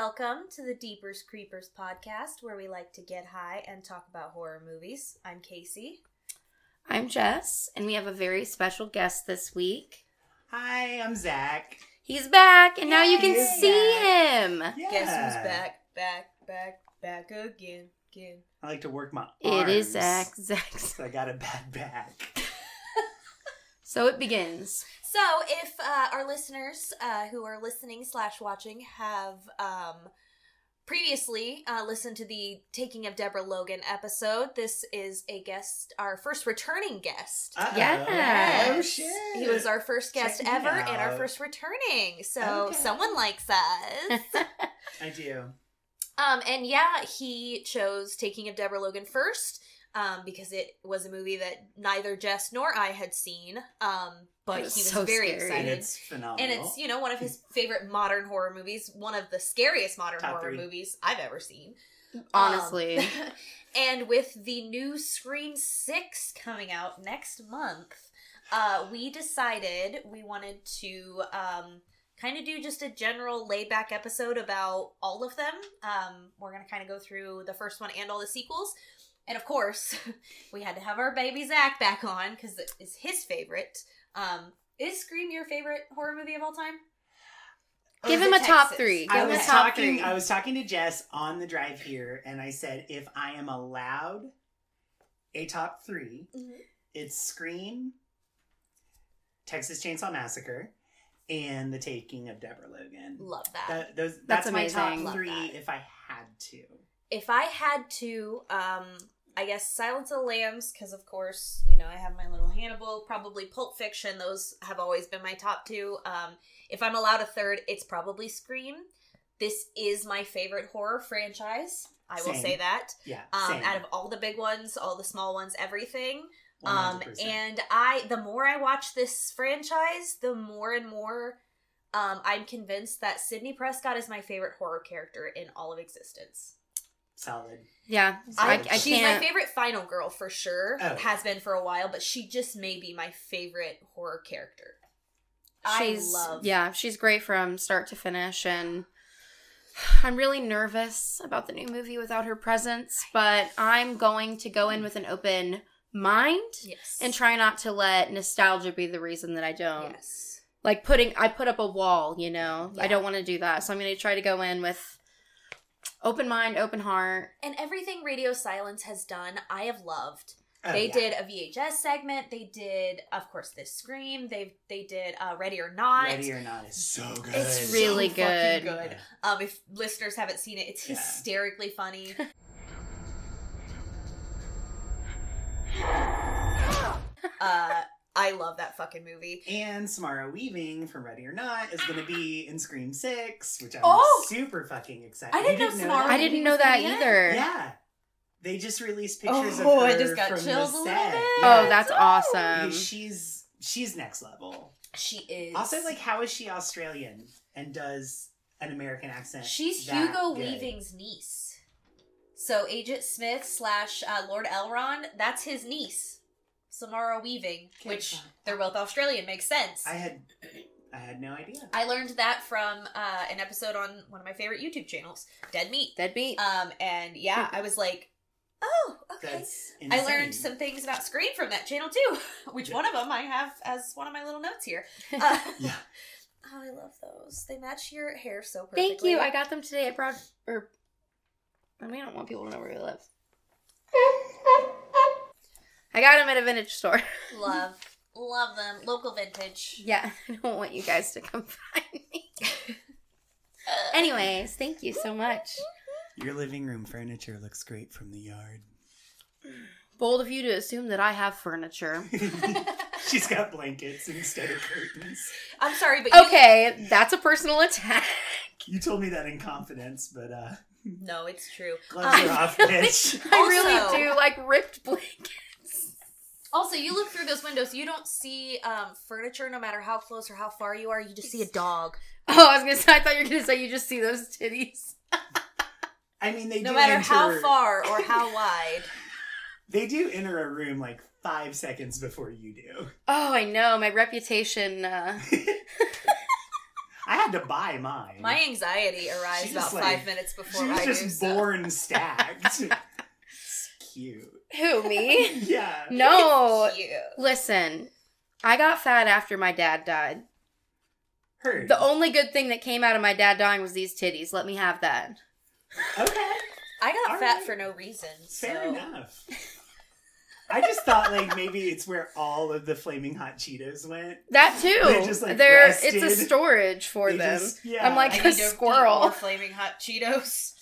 welcome to the Deepers Creepers podcast, where we like to get high and talk about horror movies. I'm Casey. I'm Jess, and we have a very special guest this week. Hi, I'm Zach. He's back, and now you can Yay. see him. Yeah. Guess who's back, back, back, back again, again. I like to work my arms. It is Zach. Zach. I got a bad back. So it begins. So, if uh, our listeners uh, who are listening slash watching have um, previously uh, listened to the Taking of Deborah Logan episode, this is a guest, our first returning guest. Uh-oh. Yes. Oh shit. He was our first guest Check ever and our first returning. So Okay. someone likes us. I do. um, and yeah, he chose Taking of Deborah Logan first um, because it was a movie that neither Jess nor I had seen. Um, but was he was so very scary. And excited. it's phenomenal. And it's, you know, one of his favorite modern horror movies, one of the scariest modern Top horror three. movies I've ever seen. Honestly. Um, and with the new Scream 6 coming out next month, uh, we decided we wanted to um, kind of do just a general layback episode about all of them. Um, we're going to kind of go through the first one and all the sequels. And of course, we had to have our baby Zach back on because it is his favorite. Um, is Scream your favorite horror movie of all time? Or Give him it a top three. I Give him was talking. three. I was talking to Jess on the drive here, and I said, if I am allowed a top 3 Mhm. it's Scream, Texas Chainsaw Massacre, and The Taking of Deborah Logan. Love that. That, those, That's that's, my top amazing. Love three. that. If I had to, if I had to, um, I guess Silence of the Lambs, because of course, you know, I have my little Hannibal, probably Pulp Fiction. Those have always been my top two. Um, if I'm allowed a third, it's probably Scream. This is my favorite horror franchise. I will say that. yeah. Um, same. out of all the big ones, all the small ones, everything. Um, 100%. and I, the more I watch this franchise, the more and more um, I'm convinced that Sidney Prescott is my favorite horror character in all of existence. Solid. yeah. I, I, I she's can't. my favorite final girl for sure. Oh. Has been for a while, but she just may be my favorite horror character. She's, I love. Yeah, she's great from start to finish, and I'm really nervous about the new movie without her presence, but I'm going to go in with an open mind Yes. and try not to let nostalgia be the reason that I don't. Yes. like putting I put up a wall, you know. I don't want to do that. So I'm going to try to go in with open mind, open heart. And everything Radio Silence has done, I have loved. Oh, they yeah. did a VHS segment. They did, of course, this Scream. They they did uh, Ready or Not. Ready or Not is so good. It's really so fucking good. good. Um, if listeners haven't seen it, it's Yeah. hysterically funny. uh, I love that fucking movie. And Samara Weaving from Ready or Not is going to be in Scream 6, which I'm Oh! super fucking excited. I didn't You know Samara I didn't know that gonna be in it? either. Yeah. They just released pictures of Oh, her I just got from chills the little set. bit. Oh, that's Ooh. awesome. She's she's next level. She is Also, like, how is she Australian and does an American accent? She's Hugo good? Weaving's niece. So Agent Smith slash uh, Lord Elrond, that's his niece, Samara Weaving, Okay, which fine. they're both Australian. Makes sense. I had I had no idea. I learned that from uh, an episode on one of my favorite YouTube channels, Dead Meat. Dead Meat. Um, and yeah, I was like, oh, okay. That's I insane. learned some things about Scream from that channel too, which one of them I have as one of my little notes here. Uh, Yeah. Oh, I love those. They match your hair so perfectly. Thank you. I got them today. I brought or I mean I don't want people to know where we live. I got them at a vintage store. love, love them. Local vintage. yeah, I don't want you guys to come find me. Anyways, thank you so much. Your living room furniture looks great from the yard. Bold of you to assume that I have furniture. She's got blankets instead of curtains. I'm sorry, but you, Okay, that's a personal attack. You told me that in confidence, but uh no, it's true. gloves Um, are off, bitch. I really Also- do like ripped blankets. Also, you look through those windows, you don't see um, furniture no matter how close or how far you are. You just see a dog. Oh, I was gonna say. I thought you were gonna say you just see those titties. I mean, they do No do matter enter, how far or how wide. They do enter a room like five seconds before you do. Oh, I know. My reputation. Uh, I had to buy mine. My anxiety arrives about like- five minutes before she was I do. just so. born stacked. It's cute. Who me? Yeah. No. Cute. Listen, I got fat after my dad died. Heard. The only good thing that came out of my dad dying was these titties. Let me have that. okay. I got All fat right. for no reason. Fair so- enough. I just thought like maybe it's where all of the flaming hot Cheetos went. That too. They just, like, There, rested. it's a storage for They them. just- yeah. I'm like I a need to eat squirrel. more flaming hot Cheetos.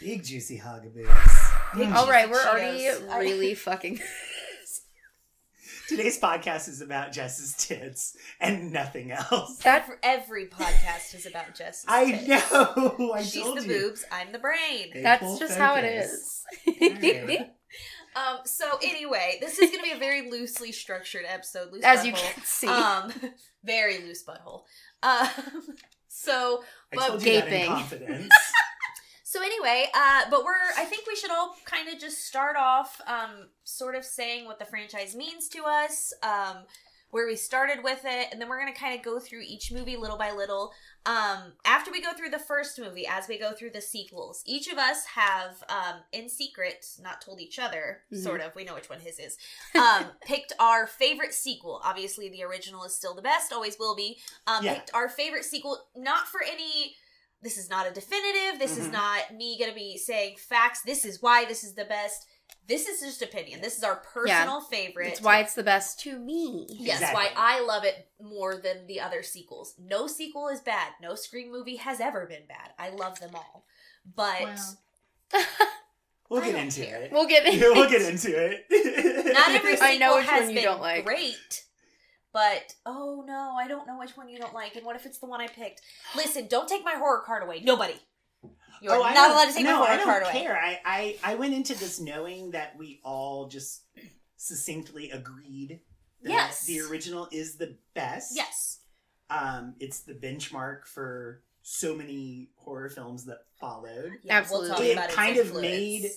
Big juicy hugaboos. Big Mm. All right, we're already really fucking. Today's podcast is about Jess's tits and nothing else. That Every, every podcast is about Jess. I know. I She's told the you. boobs. I'm the brain. They that's pull just how it focus. is. Alright. Um. So anyway, this is going to be a very loosely structured episode. Loose As you can see. Um. Very loose butthole. Um. So I But told you that in gaping. So anyway, uh, but we're I think we should all kind of just start off um sort of saying what the franchise means to us, um where we started with it, and then we're gonna kind of go through each movie little by little. Um after we go through the first movie, as we go through the sequels, each of us have um in secret, not told each other, Mhm. sort of, we know which one his is, um, picked our favorite sequel. Obviously the original is still the best, always will be. Um Yeah. picked our favorite sequel, not for any this is not a definitive. This is Mhm. not me going to be saying facts. This is why this is the best. This is just opinion. This is our personal favorite. it's why it's the best to me. Yes, Exactly. why I love it more than the other sequels. No sequel is bad. No Scream movie has ever been bad. I love them all. But Well, We'll I get don't into it. We'll get into we'll get into it. not every sequel I know which has one you been don't like. great. But oh no, I don't know which one you don't like. And what if it's the one I picked? Listen, don't take my horror card away. Nobody. You're Oh, not allowed to take no, my horror I don't card away. care. I, I I went into this knowing that we all just succinctly agreed that Yes. the original is the best. Yes. Um, it's the benchmark for so many horror films that followed. Yeah, Absolutely. We'll talk It about kind of influence. made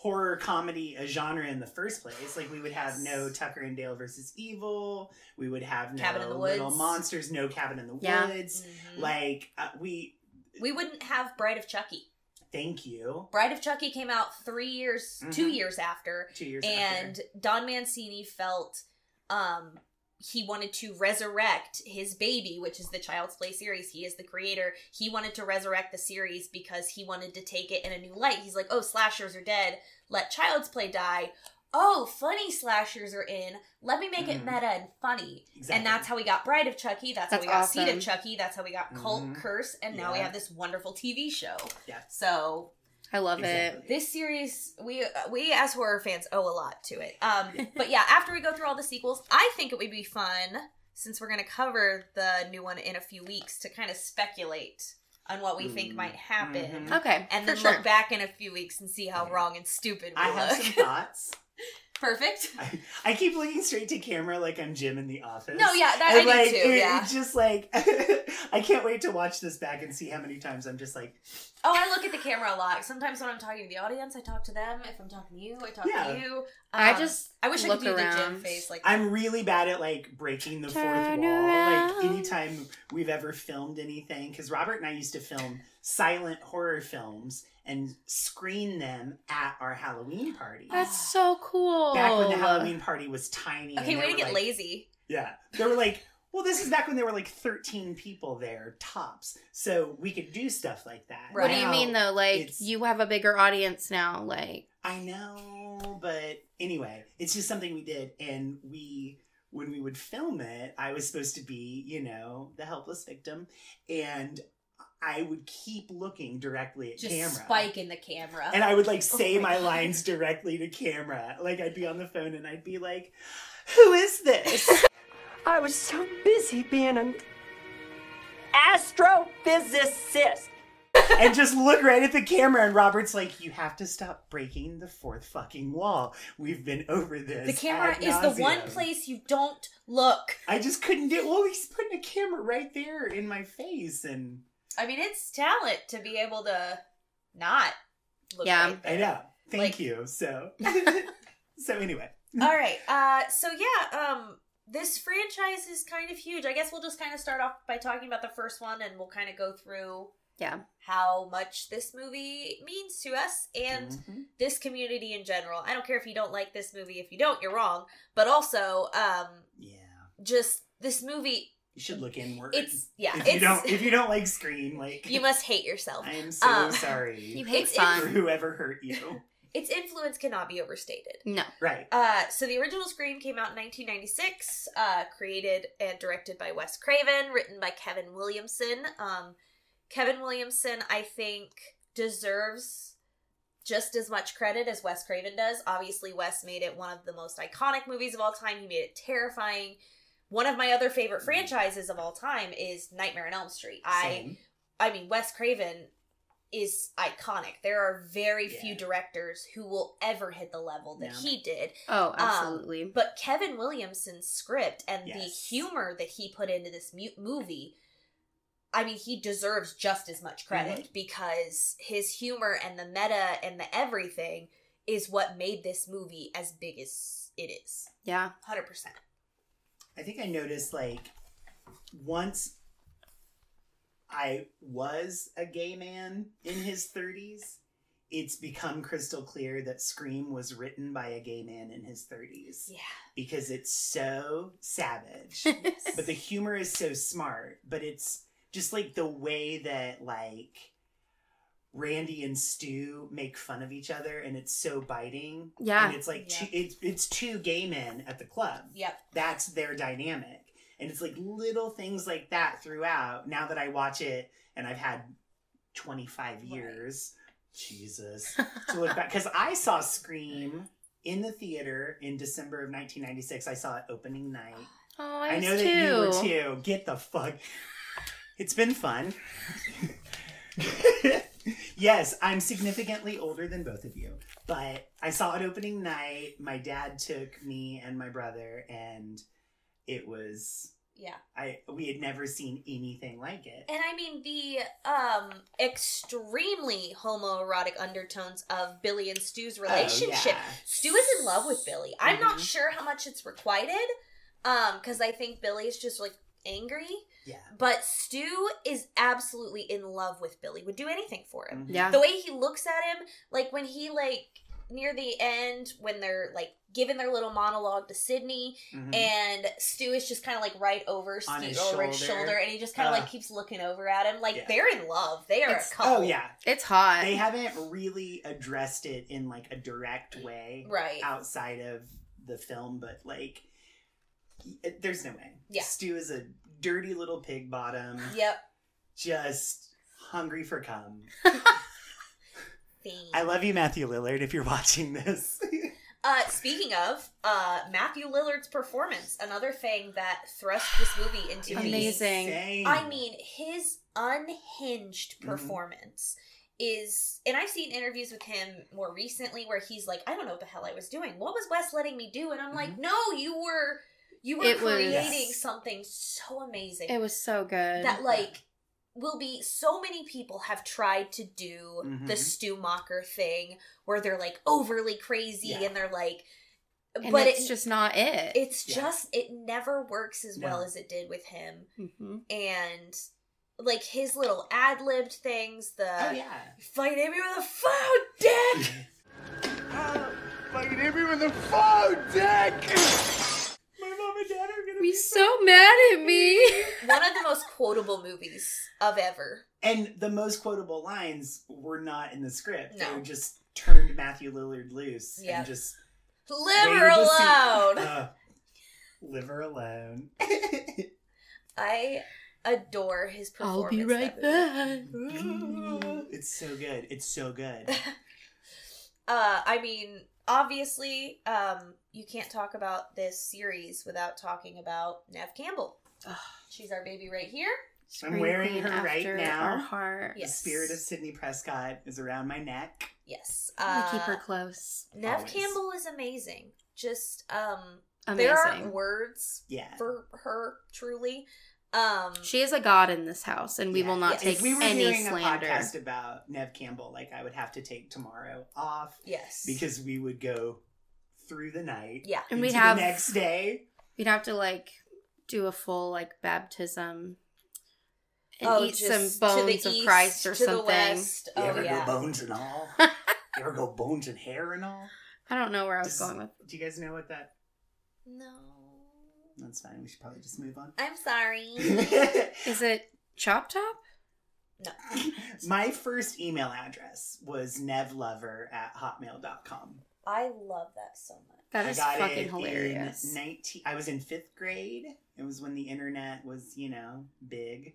horror comedy a genre in the first place. Like we would have no Tucker and Dale versus Evil. We would have no Cabin in the Little Monsters, no Cabin in the Yeah. Woods. Mhm. Like uh, we, we wouldn't have Bride of Chucky. thank you. Bride of Chucky came out three years, two Mhm. years after, Two years and after. Don Mancini felt um he wanted to resurrect his baby, which is the Child's Play series. He is the creator. He wanted to resurrect the series because he wanted to take it in a new light. He's like, "Oh, slashers are dead. Let Child's Play die." Oh, funny slashers are in. Let me make it Mhm. meta and funny. Exactly. And that's how we got Bride of Chucky. That's, That's how we got Seed of Chucky. That's how we got Cult Mhm. Curse. And now we have this wonderful TV show. Yeah. So I love it. This series, we we as horror fans owe a lot to it. Um, but yeah, after we go through all the sequels, I think it would be fun since we're going to cover the new one in a few weeks to kind of speculate on what we think Mm. might happen. Mhm. Okay, And then sure. look back in a few weeks and see how Yeah. wrong and stupid we I have some thoughts. Perfect. I, I keep looking straight to camera like I'm Jim in the office. No, yeah, that And, I like, do too. it- yeah. It's just like I can't wait to watch this back and see how many times I'm just like, Oh, I look at the camera a lot. Sometimes when I'm talking to the audience, I talk to them. If I'm talking to you, I talk Yeah. to you. I Um, just I wish I could do the gym face like I'm really bad at like breaking the fourth wall. around. Like anytime we've ever filmed anything, because Robert and I used to film silent horror films and screen them at our Halloween party. That's so cool. Back when the Halloween party was tiny. Okay, and way there to get like- lazy. Yeah. They were like, well, this is back when there were like 13 people there, tops. So we could do stuff like that. What do you mean though? Like it's- you have a bigger audience now. Like I know, but anyway, it's just something we did. And we, when we would film it, I was supposed to be, you know, the helpless victim. And I would keep looking directly at Just camera. spike in the camera. And I would like oh say Oh my my lines directly to camera. Like I'd be on the phone and I'd be like, who is this? I was so busy being an astrophysicist. and just look right at the camera. And Robert's like, "You have to stop breaking the fourth fucking wall. We've been over this." the camera ad is the one place you don't look. I just couldn't do. Well, he's putting a camera right there in my face, and I mean, it's talent to be able to not look. Yeah. right I know. Thank Like- you. So, so anyway, All right. Uh, so yeah. Um, this franchise is kind of huge. I guess we'll just kind of start off by talking about the first one and we'll kind of go through Yeah. how much this movie means to us and Mhm. this community in general. I don't care if you don't like this movie. If you don't, you're wrong. But also, um, Yeah. just this movie. You should look inward. It's yeah. if it's you don't if you don't like Scream, like you must hate yourself. I am so Um, sorry You hate It's- for whoever hurt you. Its influence cannot be overstated. No. Right. Uh, so the original Scream came out in 1996, uh, created and directed by Wes Craven, written by Kevin Williamson. Um, Kevin Williamson, I think, deserves just as much credit as Wes Craven does. Obviously, Wes made it one of the most iconic movies of all time. He made it terrifying. One of my other favorite franchises of all time is Nightmare on Elm Street. I Same. I mean, Wes Craven is iconic. There are very few directors who will ever hit the level that No. he did. Oh, absolutely. But Kevin Williamson's script and the humor that he put into this mu- movie, I mean, he deserves just as much credit Mm-hmm. because his humor and the meta and the everything is what made this movie as big as it is. yeah. 100%. I think I noticed like once I was a gay man in his 30s, it's become crystal clear that Scream was written by a gay man in his 30s Yeah. because it's so savage. Yes. but the humor is so smart, but it's just like the way that like Randy and Stu make fun of each other and it's so biting. Yeah. And it's like Yeah. two, it's it's two gay men at the club Yep. that's their dynamic. And it's like little things like that throughout. Now that I watch it and I've had 25 years, Jesus, to look back. Because I saw Scream in the theater in December of 1996. I saw it opening night. Oh, I, I know that you were too. Get the fuck. It's been fun. yes, I'm significantly older than both of you, but I saw it opening night. My dad took me and my brother, and it was Yeah. I we had never seen anything like it. And I mean the um extremely homoerotic undertones of Billy and Stu's relationship. Oh, yeah. Stu is in love with Billy. I'm not Mhm. sure how much it's requited, um, because I think Billy's just like angry. Yeah. But Stu is absolutely in love with Billy. Would do anything for him. Mhm. Yeah. The way he looks at him, like when he like near the end when they're like giving their little monologue to Sidney Mhm. and Stu is just kind of like right over On Steve his shoulder. shoulder, and he just kind of Uh, like keeps looking over at him. Like yeah. they're in love. They are It's- a couple. oh yeah, It's hot. they haven't really addressed it in like a direct way. right. outside of the film, but like, it, there's no way. Yeah. Stu is a dirty little pig bottom, Yep. just hungry for cum. Theme. I love you, Matthew Lillard, if you're watching this. Uh, speaking of uh, Matthew Lillard's performance, another thing that thrust this movie into the- Amazing. Insane. I mean, his unhinged Mhm. performance is, and I've seen interviews with him more recently where he's like, "I don't know what the hell I was doing. What was Wes letting me do?" And I'm like, "No, you were, you were It creating Yes. something so amazing it was so good. that like." Will be so many people have tried to do the Mhm. Stu Macher thing where they're like overly crazy Yeah. and they're like, and but it's it, just not it. it's Yeah. just it never works as well as it did with him hmm and like his little ad libbed things the oh yeah. fight hit me with a phone dick Fucking hit me with a phone, dick! Be He's so mad at me. one of the most quotable movies of ever And the most quotable lines were not in the script. No. They just turned Matthew Lillard loose Yep. and just live her waited to see- alone Uh, live her alone. i adore his performance I'll be right that movie. back. it's so good. It's so good. uh i mean obviously um you can't talk about this series without talking about nev campbell she's our baby right here I'm wearing her right now. Our heart. Yeah. The spirit of Sidney Prescott is around my neck. yes We uh keep her close. nev Always. campbell is amazing just um Amazing. there aren't words Yeah. for her truly um she is a god in this house, and we Yeah. will not Yes. take if we were any doing slander. a podcast about Nev Campbell, like I would have to take tomorrow off yes because we would go through the night yeah And we'd into have- the next day. We'd have to like do a full like baptism and oh, eat some to the bones of east, Christ or to something. The west. You Oh ever yeah. go bones and all? you ever go bones and hair and all? I don't know where I was Does- going with. Do you guys know what that? No. That's fine. We should probably just move on. I'm sorry. Is it Chop Top? no. My first email address was nevlover at hotmail.com. I love that so much. That is I got fucking it hilarious. in 19 I was in 5th grade. It was when the internet was, you know, big.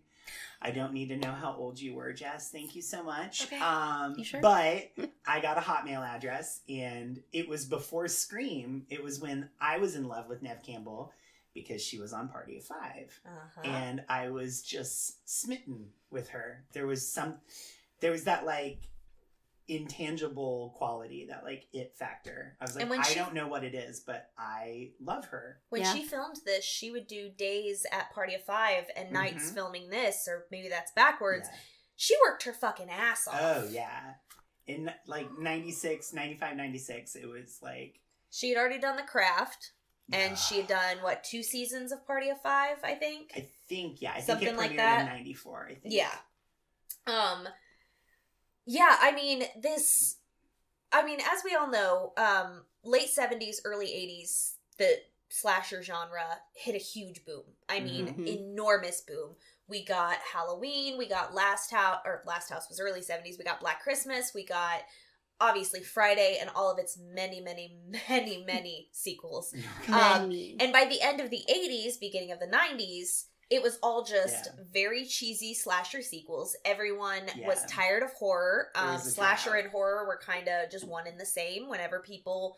I don't need to know how old you were, Jess. Thank you so much. Okay. Um You sure? but I got a Hotmail address and it was before Scream. It was when I was in love with Nev Campbell because she was on Party of 5 Uh-huh. and I was just smitten with her. There was some, there was that like intangible quality, that like it factor. I was like, I she- don't know what it is, but I love her. when Yeah. she filmed this, she would do days at Party of Five and nights Mhm. filming this, or maybe that's backwards. Yeah. She worked her fucking ass off. Oh yeah. In like 96, 95, 96, it was like She had already done the craft, and she had done what two seasons of Party of Five, I think. I think yeah, I Something think it like that. 94, I think. Yeah. Um yeah, I mean this I mean as we all know, um late 70s, early 80s, the slasher genre hit a huge boom. I mean, Mhm. enormous boom. We got Halloween, we got Last House or Last House was early 70s, we got Black Christmas, we got obviously Friday and all of its many, many, many, many sequels. Um, And by the end of the 80s, beginning of the 90s, it was all just Yeah. very cheesy slasher sequels. Everyone Yeah. was tired of horror. Um, slasher drought. and horror were kind of just one and the same. Whenever people,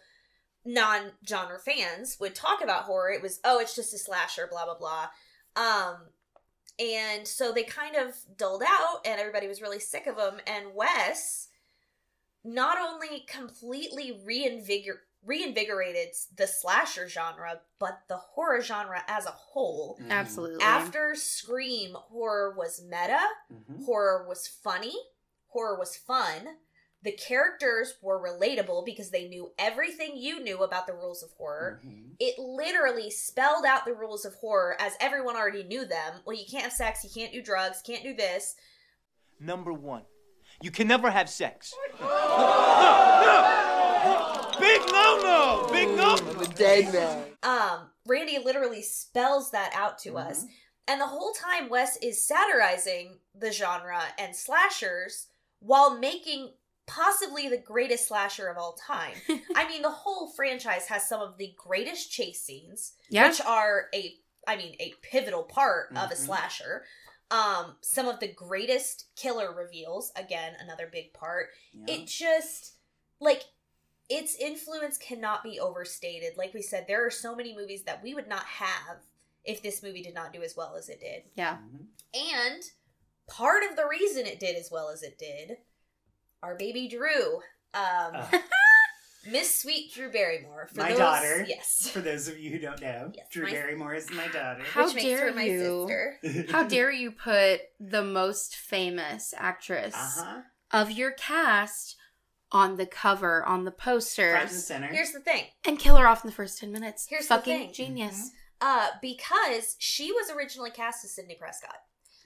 non genre fans, would talk about horror, it was, oh, it's just a slasher, blah, blah, blah. Um, and so they kind of dulled out, and everybody was really sick of them. And Wes not only completely reinvigor- reinvigorated the slasher genre, but the horror genre as a whole. Mhm. Absolutely. After Scream, horror was meta, Mhm. horror was funny, horror was fun. The characters were relatable because they knew everything you knew about the rules of horror. Mhm. It literally spelled out the rules of horror as everyone already knew them. Well, you can't have sex, you can't do drugs, can't do this. Number one, you can never have sex. Big no no! Big no! No! I'm a dead man. um randy literally spells that out to us and the whole time wes is satirizing the genre and slashers while making possibly the greatest slasher of all time i mean the whole franchise has some of the greatest chase scenes yeah. which are a i mean a pivotal part of a Mhm. slasher um some of the greatest killer reveals again another big part Yeah. it just like its influence cannot be overstated like we said there are so many movies that we would not have if this movie did not do as well as it did yeah. Mhm. and part of the reason it did as well as it did our baby drew um Uh, miss sweet drew barrymore for My those daughter. yes for those of you who don't know, Yes, Drew my- Barrymore is my daughter. How which makes dare her my you. sister How dare you put the most famous actress Uh-huh. of your cast on the cover, on the Front and posters, center. here's the thing and kill her off in the first 10 minutes? Here's the Fucking thing. genius. uh because she was originally cast as Sidney Prescott.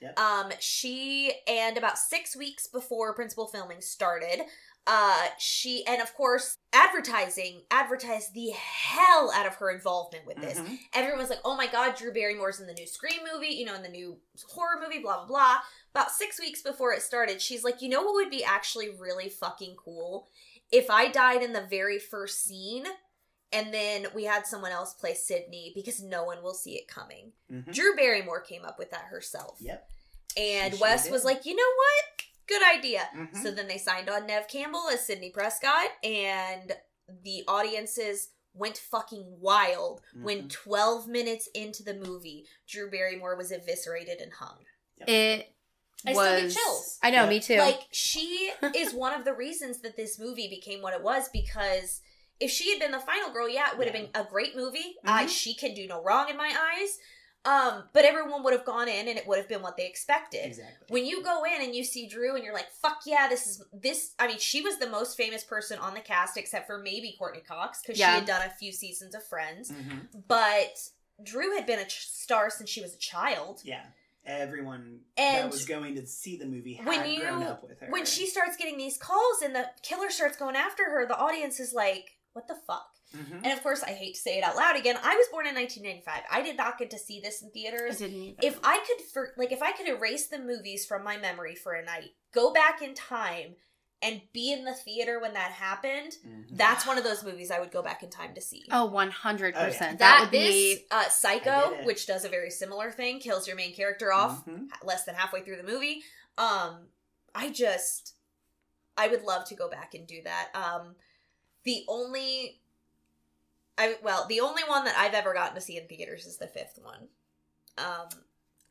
Yep. Um she and about 6 weeks before principal filming started, uh she and of course advertising advertised the hell out of her involvement with this. Mhm. Everyone was like, "Oh my god, Drew Barrymore's in the new Scream movie, you know, in the new horror movie, blah blah blah." About 6 weeks before it started, she's like, "You know what would be actually really fucking cool if I died in the very first scene and then we had someone else play Sidney because no one will see it coming. Mhm. Drew Barrymore came up with that herself. Yep. And She Wes was like, you know what? Good idea. Mhm. So then they signed on Nev Campbell as Sidney Prescott, and the audiences went fucking wild when Mhm. 12 minutes into the movie, Drew Barrymore was eviscerated and hung. It I was. still get chills. I know, Yeah. me too. Like she is one of the reasons that this movie became what it was because if she had been the final girl, yeah, it would have been a great movie. I Mhm. she can do no wrong in my eyes. Um, but everyone would have gone in and it would have been what they expected. Exactly. When you go in and you see Drew and you're like, fuck yeah, this is this I mean, she was the most famous person on the cast except for maybe Courteney Cox, because Yeah. she had done a few seasons of Friends Mhm. but Drew had been a ch- star since she was a child. Yeah. Everyone And that was going to see the movie had when you grown up with her. when she starts getting these calls and the killer starts going after her, the audience is like, "What the fuck?" Mhm. And of course, I hate to say it out loud again. I was born in 1995. I did not get to see this in theaters. I theaters. didn't either. If I could, for like, if I could erase the movies from my memory for a night, go back in time, and be in the theater when that happened, Mhm. that's one of those movies I would go back in time to see. oh, 100%. Oh, yeah. That, would be. this uh, Psycho, which does a very similar thing, kills your main character off Mhm. less than halfway through the movie. Um, I just, I would love to go back and do that. Um, the only, I well, the only one that I've ever gotten to see in theaters is the fifth one. Um,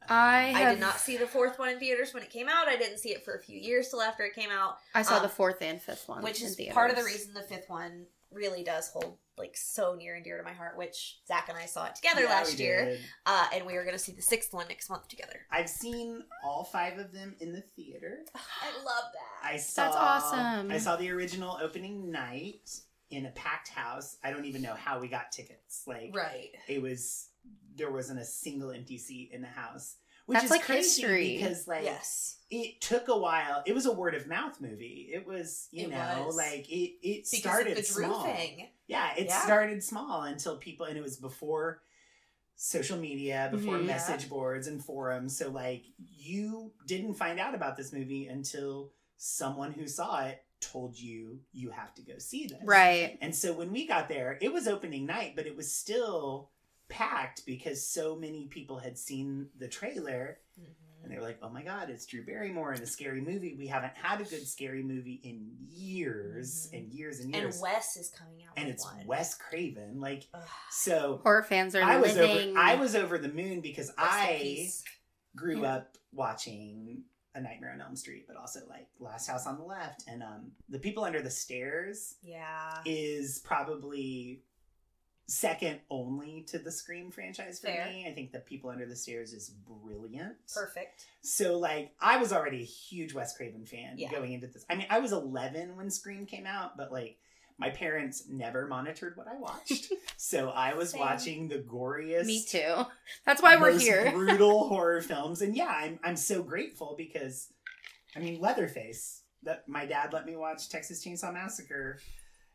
I I did not see the fourth one in theaters when it came out. I didn't see it for a few years till after it came out, I saw um, the fourth and fifth one. which is theaters. part of the reason the fifth one really does hold like so near and dear to my heart. Which Zach and I saw it together Yeah, last year, uh, and we are going to see the sixth one next month together. I've seen all five of them in the theater. I love that. I saw That's awesome. I saw the original opening night in a packed house. I don't even know how we got tickets. Like right. it was there wasn't a single empty seat in the house. Which That's is like crazy history. because like yes. it took a while. It was a word of mouth movie. It was, you It know, was. like it it Because started of the small. thing. Yeah, it Yeah. started small until people, and it was before social media, before Mhm. message boards and forums. So, like, you didn't find out about this movie until someone who saw it told you you have to go see this. Right. And so when we got there, it was opening night, but it was still packed because so many people had seen the trailer and they were like, "Oh my god, it's Drew Barrymore in a scary movie. We haven't had a good scary movie in years Mhm. and years and years." And. Wes is coming out and with it's one. Wes Craven. Like Ugh, so Horror fans are I was living. over I was over the moon because rest I grew Yeah. up watching A Nightmare on Elm Street, but also like Last House on the Left and um The People Under the Stairs Yeah. is probably second only to the Scream franchise for Fair. me. I think The People Under the Stairs is brilliant. Perfect. So like I was already a huge Wes Craven fan Yeah. going into this. I mean, I was 11 when Scream came out, but like my parents never monitored what I watched. so I was Same. watching the goriest Me too. That's why we're here. brutal horror films. And yeah, I'm I'm so grateful because I mean Leatherface. That my dad let me watch Texas Chainsaw Massacre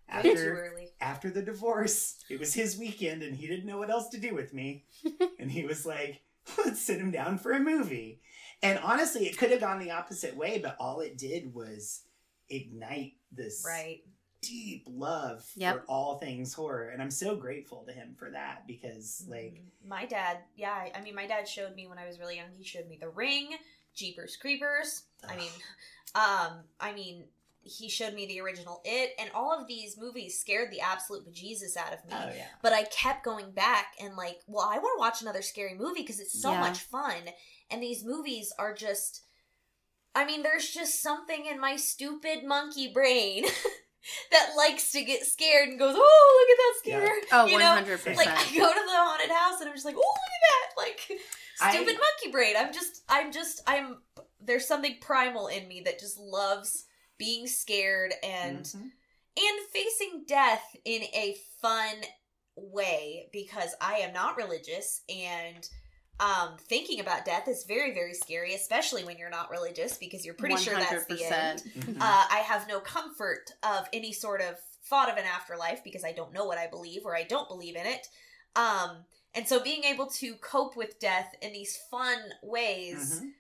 after after the divorce. It was his weekend and he didn't know what else to do with me. and he was like, let's sit him down for a movie. And honestly, it could have gone the opposite way, but all it did was ignite this Right. Deep love Yep. for all things horror. And I'm so grateful to him for that because, like, Mhm. my dad, yeah, I- I mean, my dad showed me when I was really young. He showed me The Ring, Jeepers Creepers. I mean, um, I mean, he showed me the original It, and all of these movies scared the absolute bejesus out of me. oh yeah. But I kept going back and like, well, I want to watch another scary movie because it's so Yeah. much fun. And these movies are just, I mean, there's just something in my stupid monkey brain that likes to get scared and goes, oh, look at that Yeah. scare. Oh, You know, 100%. Like I go to the haunted house and I'm just like, oh, look at that! Like I- stupid monkey brain. I'm just, I'm just, I'm. There's something primal in me that just loves being scared and Mhm. and facing death in a fun way because I am not religious and um thinking about death is very very scary especially when you're not religious because you're pretty sure that's the end. 100%. Mhm. Uh I have no comfort of any sort of thought of an afterlife because I don't know what I believe or I don't believe in it. Um and so being able to cope with death in these fun ways Mhm.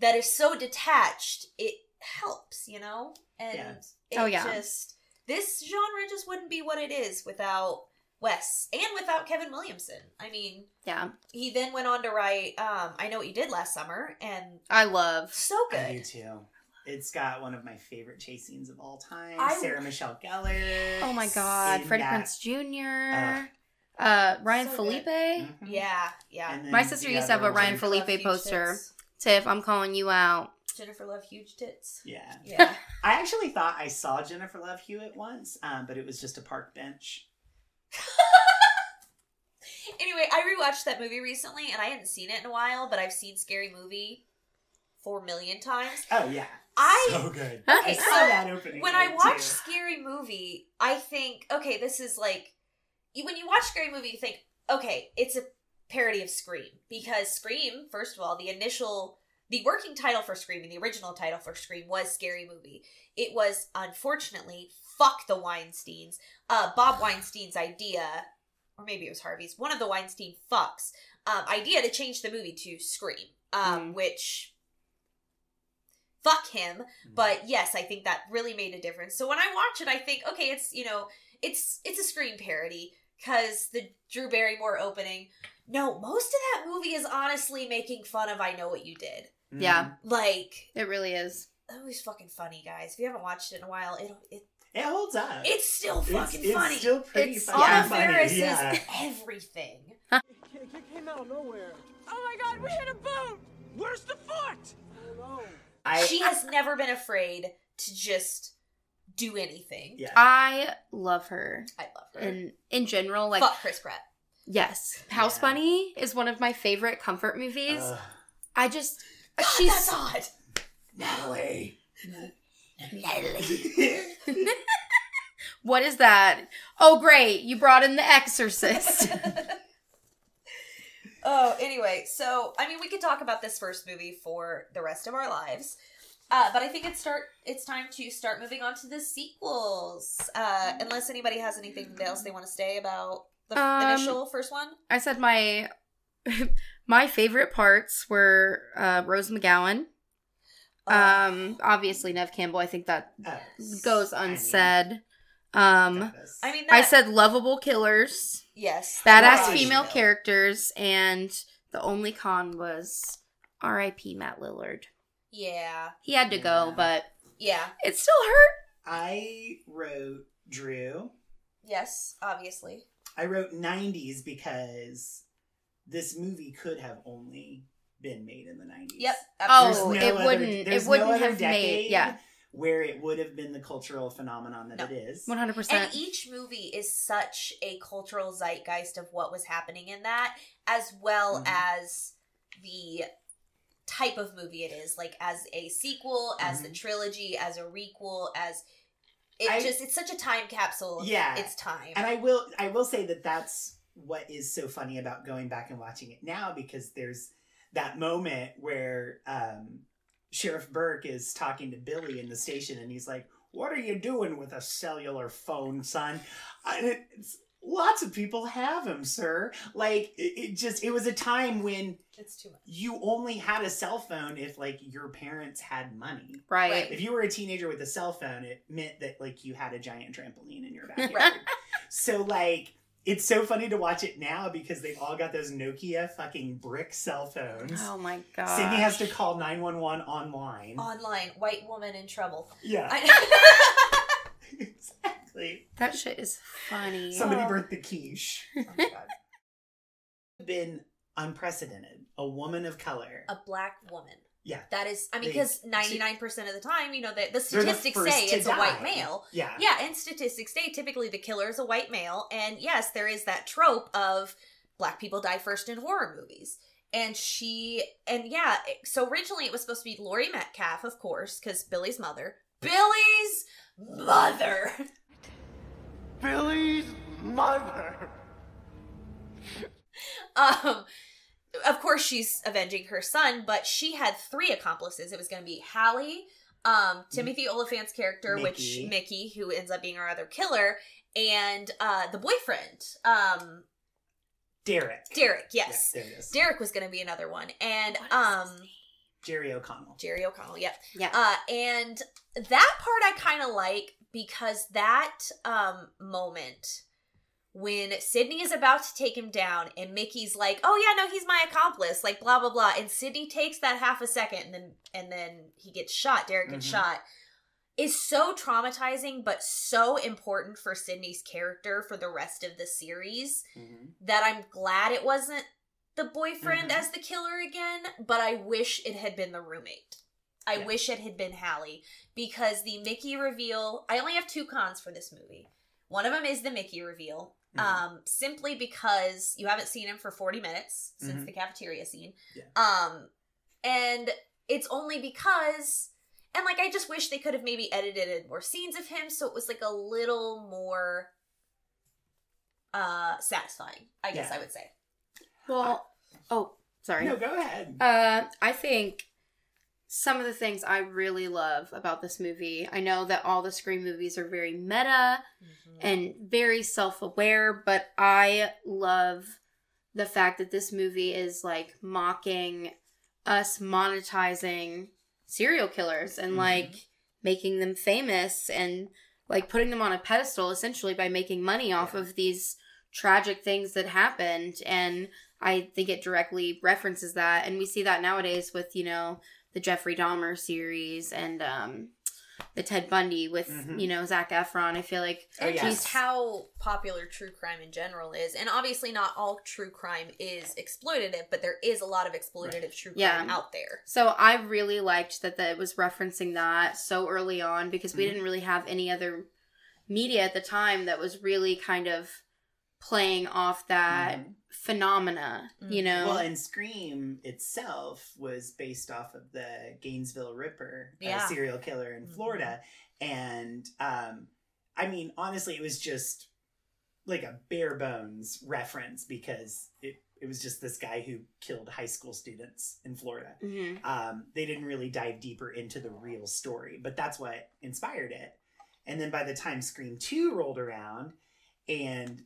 that is so detached, it helps, you know? And Yeah. it Oh, yeah. just this genre just wouldn't be what it is without Wes and without Kevin Williamson. I mean, Yeah. he then went on to write um I know what you did last summer and I love. so I do good. too. It's got one of my favorite chase scenes of all time. I- Sarah Michelle Gellar. Oh my God. in Freddie that- Prince Jr. Ugh. uh, Ryan So Phillippe. Mhm. Yeah, yeah. My sister used to have a Ryan Phillippe poster. tits. Tiff, I'm calling you out. Jennifer Love huge tits. Yeah. Yeah. I actually thought I saw Jennifer Love Hewitt once, um, but it was just a park bench. anyway, I rewatched that movie recently and I hadn't seen it in a while, but I've seen Scary Movie four million times. Oh yeah, I so good. Okay, I so that opening. when I watch too. Scary Movie, I think, okay, this is like when you watch Scary Movie, you think, okay, it's a parody of Scream because Scream, first of all, the initial the working title for Scream and the original title for Scream was Scary Movie. It was unfortunately fuck the Weinsteins. Uh Bob Weinstein's idea or maybe it was Harvey's, one of the Weinstein fucks, um, idea to change the movie to Scream, um, Mm. which fuck him. But yes, I think that really made a difference. So when I watch it, I think, okay, it's you know, it's it's a Scream parody because the Drew Barrymore opening. No, most of that movie is honestly making fun of "I Know What You Did." Mhm. Yeah. Like It really is. that was fucking funny, guys. If you haven't watched it in a while, it it It holds up. it's still It's- fucking it's funny. It's still pretty It's- fucking Anna funny. Faris yeah. is everything. It came out of nowhere. Oh my god, we hit a boat! Where's the fort? I don't know. I, she has never been afraid to just do anything. yeah. I love her. I love her. In in general, like Fuck Chris Pratt. yes, House Yeah. Bunny is one of my favorite comfort movies. Ugh. I just God, she's that's odd. Natalie. what is that? Oh great, you brought in the Exorcist. oh, anyway, so I mean, we could talk about this first movie for the rest of our lives, uh, but I think it's start. It's time to start moving on to the sequels. Uh, unless anybody has anything else they want to say about the Um, initial first one. I said my my favorite parts were uh, Rose McGowan. Um, obviously Nev Campbell. I think that Uh, goes I mean, unsaid. Um, I mean, I said lovable killers, yes, badass Right. female Yeah. characters, and the only con was R.I.P. Matt Lillard. Yeah, He had to go, but yeah, it still hurt. I wrote Drew. yes, obviously. I wrote 90s because this movie could have only been made in the 90s. Yep. Oh, Absolutely. There's it other- wouldn't- it wouldn't other have made- yeah. Where it would have been the cultural phenomenon that No. it is. One hundred And percent. And each movie is such a cultural zeitgeist of what was happening in that, as well Mhm. as the type of movie it is, like as a sequel, as the Mhm. trilogy, as a requel, as it I- just it's such a time capsule. Yeah. its time. And I will I will say that that's what is so funny about going back and watching it now because there's that moment where um, Sheriff Burke is talking to Billy in the station and he's like, "What are you doing with a cellular phone, son?" And it's, lots of people have them, sir. Like it, it just it was a time when it's too much. you only had a cell phone if like your parents had money. right. Right. If you were a teenager with a cell phone, it meant that like you had a giant trampoline in your backyard. Right. So like it's so funny to watch it now because they've all got those Nokia fucking brick cell phones. Oh my god. Sidney has to call 911 online. Online, white woman in trouble. yeah, I- exactly. That shit is funny. Somebody Oh. burnt the quiche. oh my God. Been unprecedented. A woman of color. A black woman. Yeah. That is, I mean, because ninety nine percent of the time, you know, the, the They're the statistics say to it's a white male. Yeah. Yeah, and statistics say typically the killer is a white male, and yes, there is that trope of black people die first in horror movies. And she, and yeah, so originally it was supposed to be Laurie Metcalf, of course, because Billy's mother. Billy's mother. Billy's mother. Um, of course, she's avenging her son, but she had three accomplices. It was going to be Hallie, um, Timothy Olyphant's character, which Mickey. Mickey, who ends up being our other killer, and uh, the boyfriend, um, Derek. Derek. Yes, Yeah, there it is. Derek was going to be another one, and What is um, his name? Jerry O'Connell. Jerry O'Connell. Yep. Yeah. Uh, and that part I kind of like because that um moment when Sidney is about to take him down and Mickey's like, "Oh yeah, no, he's my accomplice," like blah blah blah, and Sidney takes that half a second and then and then he gets shot. Derek gets Mhm. shot. Is so traumatizing, but so important for Sidney's character for the rest of the series Mhm. that I'm glad it wasn't the boyfriend Mhm. as the killer again, but I wish it had been the roommate. I Yeah. wish it had been Hallie because the Mickey reveal. I only have two cons for this movie. One of them is the Mickey reveal, Mhm. um, simply because you haven't seen him for forty minutes since Mhm. the cafeteria scene. Yeah. Um, and it's only because, and like I just wish they could have maybe edited more scenes of him so it was like a little more uh satisfying. I guess Yeah. I would say. Well, oh, sorry. No, go ahead. Uh, I think some of the things I really love about this movie. I know that all the Scream movies are very meta and very self-aware, but I love the fact that this movie is like mocking us monetizing serial killers and Mhm. like making them famous and like putting them on a pedestal essentially by making money off Yeah. of these tragic things that happened and I think it directly references that and we see that nowadays with you know the Jeffrey Dahmer series and um the Ted Bundy with Mhm. you know Zac Efron I feel like Oh, and yeah. just how popular true crime in general is. And obviously, not all true crime is exploitative, but there is a lot of exploitative true crime Yeah. out there. So I really liked that that it was referencing that so early on because we Mhm. didn't really have any other media at the time that was really kind of playing off that Mhm. phenomena, you Mhm. know. Well, and Scream itself was based off of the Gainesville Ripper, Yeah. a serial killer in Mhm. Florida. And um, I mean, honestly, it was just like a bare bones reference because it, it was just this guy who killed high school students in Florida. Mhm. Um, they didn't really dive deeper into the real story, but that's what inspired it. And then by the time Scream 2 rolled around and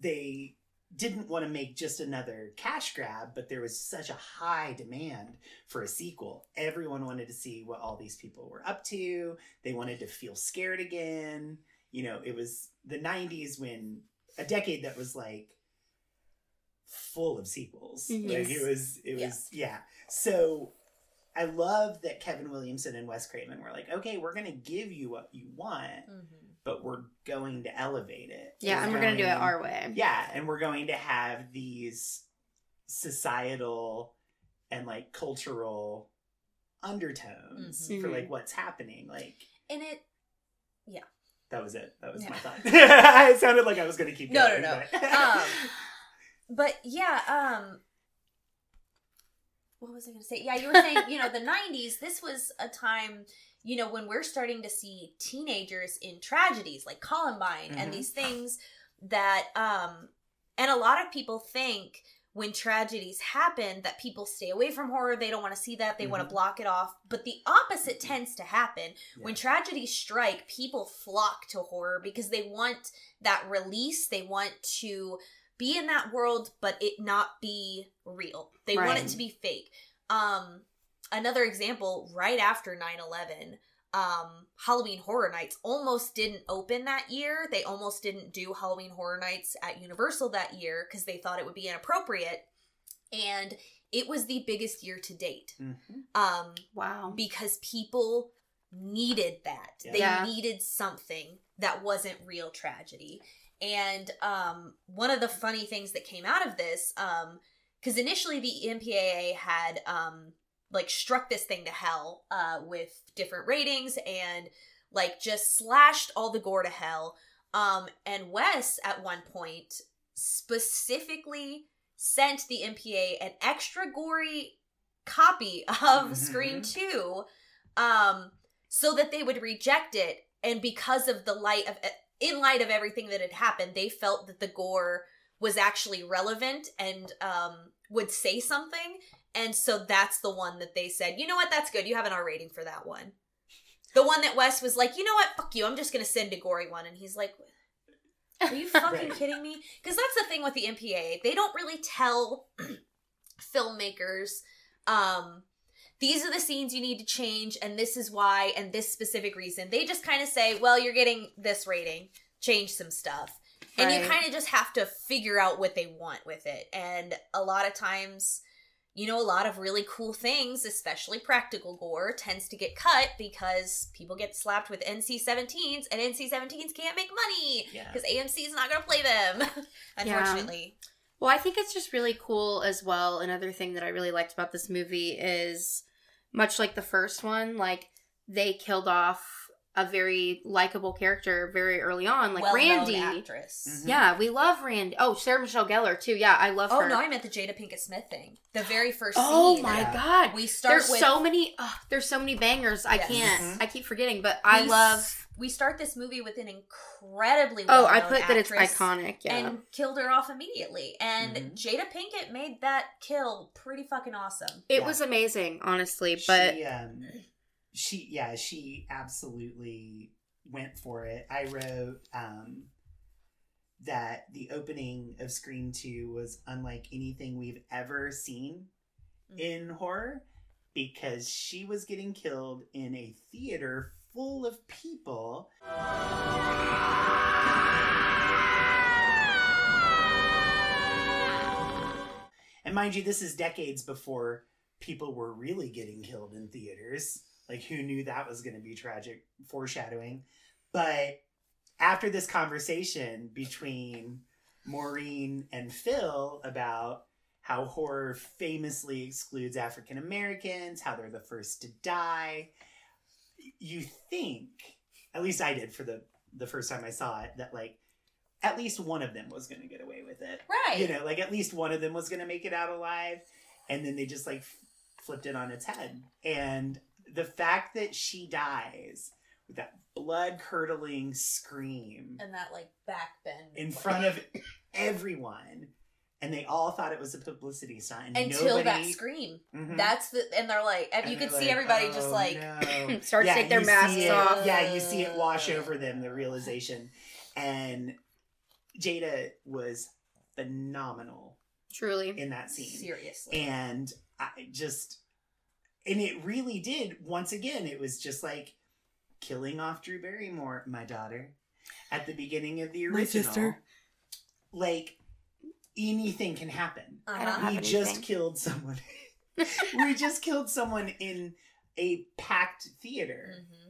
they didn't want to make just another cash grab, but there was such a high demand for a sequel. Everyone wanted to see what all these people were up to. They wanted to feel scared again. You know, it was the 90s when a decade that was like full of sequels. Mhm. Like it was it was yeah. So I love that Kevin Williamson and Wes Craven were like, okay, we're gonna give you what you want, but we're going to elevate it. yeah, and we're going to do it our way. yeah, and we're going to have these societal and like cultural undertones Mhm. for like what's happening. Like And it, yeah. that was it. That was my Yeah. thought. it sounded like I was going to keep No, going. no, no. but- Um, but yeah, um, what was I going to say? Yeah, you were saying, you know, the 90s, this was a time, you know, when we're starting to see teenagers in tragedies like Columbine Mhm. and these things that, um, and a lot of people think when tragedies happen that people stay away from horror they don't want to see that they want Mhm. to block it off but the opposite tends to happen when Yeah. tragedies strike people flock to horror because they want that release they want to be in that world but it not be real they want it to be fake um another example right after 9-11 um halloween horror nights almost didn't open that year they almost didn't do halloween horror nights at universal that year because they thought it would be inappropriate and it was the biggest year to date Mhm. um Wow. because people needed that. Yeah. They Yeah. needed something that wasn't real tragedy. And um one of the funny things that came out of this um cuz initially the E MPAA had um like struck this thing to hell uh with different ratings and like just slashed all the gore to hell. Um and Wes at one point specifically sent the MPA an extra gory copy of Mhm. Scream 2 um so that they would reject it and because of the light of in light of everything that had happened they felt that the gore was actually relevant and um would say something and so that's the one that they said you know what that's good you have an R rating for that one the one that Wes was like you know what fuck you I'm just gonna send a gory one and he's like are you fucking Right. kidding me? Because that's the thing with the MPA. They don't really tell filmmakers, um, these are the scenes you need to change, and this is why, and this specific reason. They just kind of say, well, you're getting this rating, change some stuff. And you kind of just have to figure out what they want with it. And a lot of times, you know, a lot of really cool things, especially practical gore, tends to get cut because people get slapped with NC 17s, and NC 17s can't make money Yeah. because AMC is not going to play them, unfortunately. Well, I think it's just really cool as well. Another thing that I really liked about this movie is much like the first one, like they killed off a very likable character very early on, like Well-known Randy. actress. Mhm. Yeah, we love Randy. Oh, Sarah Michelle Gellar too. Yeah, I love Oh her. no, I meant the Jada Pinkett Smith thing. The very first Oh scene. my Yeah. god. We start There's with so many. ugh, there's so many bangers. I Yes. can't. Mhm. I keep forgetting, but I We love. s- we start this movie with an incredibly Oh, well I put that it's iconic. Yeah. and killed her off immediately. And Mhm. Jada Pinkett made that kill pretty fucking awesome. it Yeah. was amazing, honestly. But she, um, she, yeah, she absolutely went for it. I wrote um, that the opening of Scream Two was unlike anything we've ever seen Mm. in horror because she was getting killed in a theater full of people. And mind you, this is decades before people were really getting killed in theaters. Like, who knew that was going to be tragic foreshadowing? But after this conversation between Maureen and Phil about how horror famously excludes African Americans, how they're the first to die, you think, at least I did for the the first time I saw it, that like at least one of them was going to get away with it Right. you know, like at least one of them was going to make it out alive. And then they just like flipped it on its head. And the fact that she dies with that blood curdling scream and that like back bend in front of everyone, and they all thought it was a publicity stunt. Until that nobody, scream. Mhm. That's the and they're like and And you could see like, everybody just "Oh, like no." Start to take their masks off. Yeah, you see it wash over them, the realization. And Jada was phenomenal truly, in that scene. seriously. and I just and it really did once again it was just like killing off Drew Barrymore my daughter at the beginning of the original My sister. like anything can happen I don't Uh-huh. have we anything. just killed someone we just killed someone in a packed theater Mhm.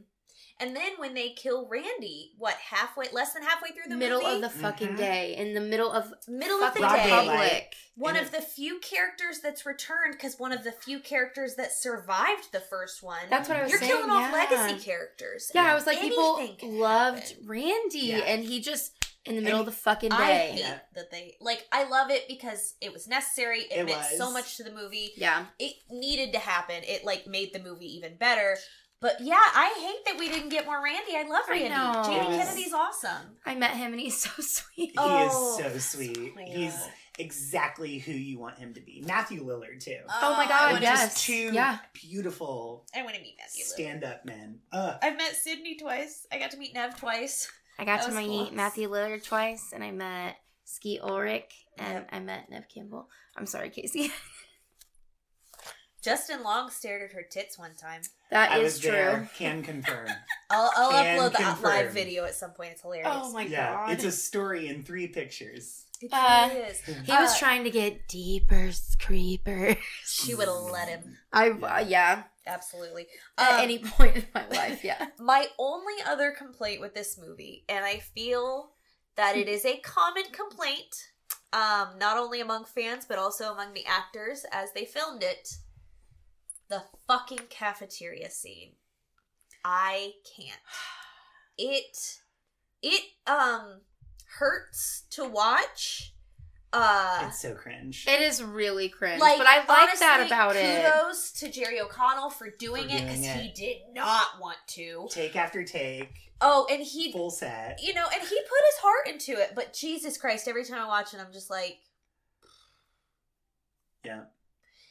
And then when they kill Randy, what halfway, less than halfway through the middle movie, of the fucking Mhm. day, in the middle of middle of the fucking day, public. one And of the few characters that's returned because one of the few characters that survived the first one. That's what I was saying. You're saying. killing off yeah. legacy characters. Yeah, I was like, people loved happen. Randy, Yeah. and he just in the middle And of the fucking I day. hate Yeah. that they like. I love it because it was necessary. It, It meant was. so much to the movie. Yeah, It needed to happen. It like made the movie even better. But yeah, I hate that we didn't get more Randy. I love I Randy. know. Jamie It was- Kennedy's awesome. I met him, and he's so sweet. he Oh, is so sweet cool. he's exactly who you want him to be Matthew Lillard too Oh my God, wanna- yes. just two yeah. beautiful I want to meet Matthew. Stand-up men uh I've met Sidney twice. I got to meet Neve twice. I got That to meet cool. Matthew Lillard twice, and I met Skeet Ulrich, and Yep. I met Neve Campbell. I'm sorry, Casey. Justin Long stared at her tits one time. That I is was true. there can confirm I'll, I'll Can upload the live video at some point. It's hilarious. Oh my yeah god. it's a story in three pictures It Uh, truly is. he was Uh, trying to get deeper creeper. She would have let him. I uh, yeah. Absolutely. At Um, any point in my life, yeah. My only other complaint with this movie, and I feel that it is a common complaint, um, not only among fans but also among the actors as they filmed it, the fucking cafeteria scene. I can't. It it um hurts to watch. Uh it's so cringe It is really cringe, like, but I like that honestly, about it. Kudos to Jerry O'Connell for doing For it because he did not want to. take after take Oh, and he full set you know, and he put his heart into it, but Jesus Christ, every time I watch it, I'm just like, yeah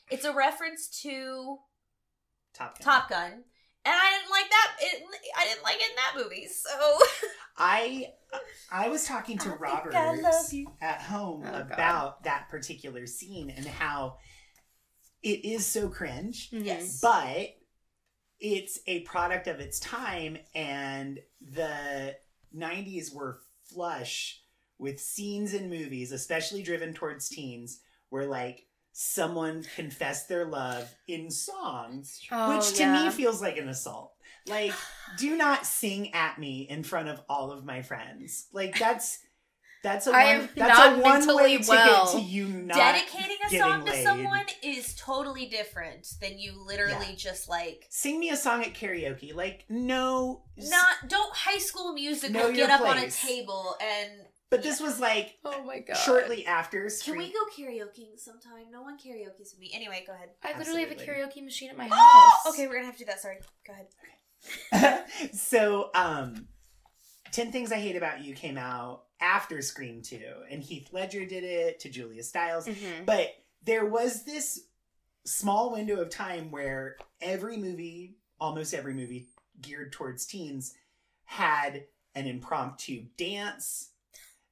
it's a reference to top Gun. Top Gun, and I didn't like that. It, I didn't like it in that movie, so I I was talking to think Robert I love you. at home Oh, God. about that particular scene and how it is so cringe, yes, mm-hmm. but it's a product of its time and the 90s were flush with scenes in movies, especially driven towards teens, where like someone confessed their love in songs, Oh, which to yeah. me feels like an assault. Like, do not sing at me in front of all of my friends. Like that's that's a one that's a one way ticket well. to you not dedicating a song to someone is totally different than you literally Yeah. just like Sing me a song at karaoke. Like, no not. Don't High School Musical get up on a table and. But this was like Oh my god. shortly after Can we go karaokeing sometime? No one karaoke's with me. Anyway, go ahead. I literally have a karaoke machine at my Oh, house. okay, we're gonna have to do that. Sorry. Go ahead. Okay. so um 10 Things I Hate About You came out after Scream 2, and Heath Ledger did it to Julia Stiles. Mhm. But there was this small window of time where every movie, almost every movie geared towards teens, had an impromptu dance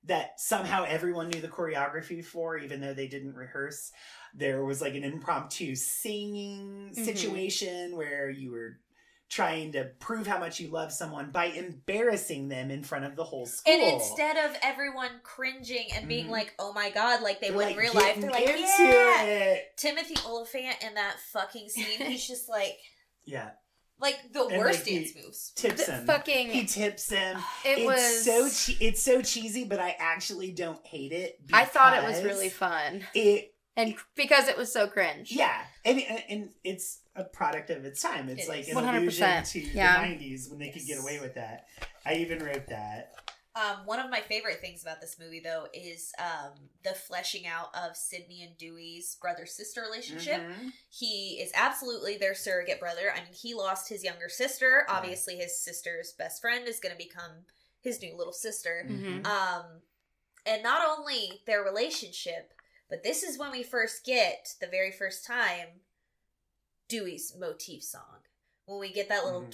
that somehow everyone knew the choreography for, even though they didn't rehearse. There was like an impromptu singing Mhm. situation where you were trying to prove how much you love someone by embarrassing them in front of the whole school. And instead of everyone cringing and being Mhm. like, "Oh my god," like they would like, in real life, they're like, "Yeah." it. Timothy Olyphant in that fucking scene, he's just like, Yeah. Like the And, worst like, dance moves. Tips The him. fucking- he tips him. It it's was so che- it's so cheesy, but I actually don't hate it. I thought it was really fun. It And because it was so cringe. yeah, and and it's a product of its time. It's It like is. an 100%, allusion to yeah. the '90s when they could get away with that. I even wrote that. Um, one of my favorite things about this movie, though, is um, the fleshing out of Sidney and Dewey's brother sister relationship. Mhm. He is absolutely their surrogate brother. I mean, he lost his younger sister. Obviously, his sister's best friend is going to become his new little sister. Mhm. Um, and not only their relationship, but this is when we first get the very first time Dewey's motif song. When we get that little and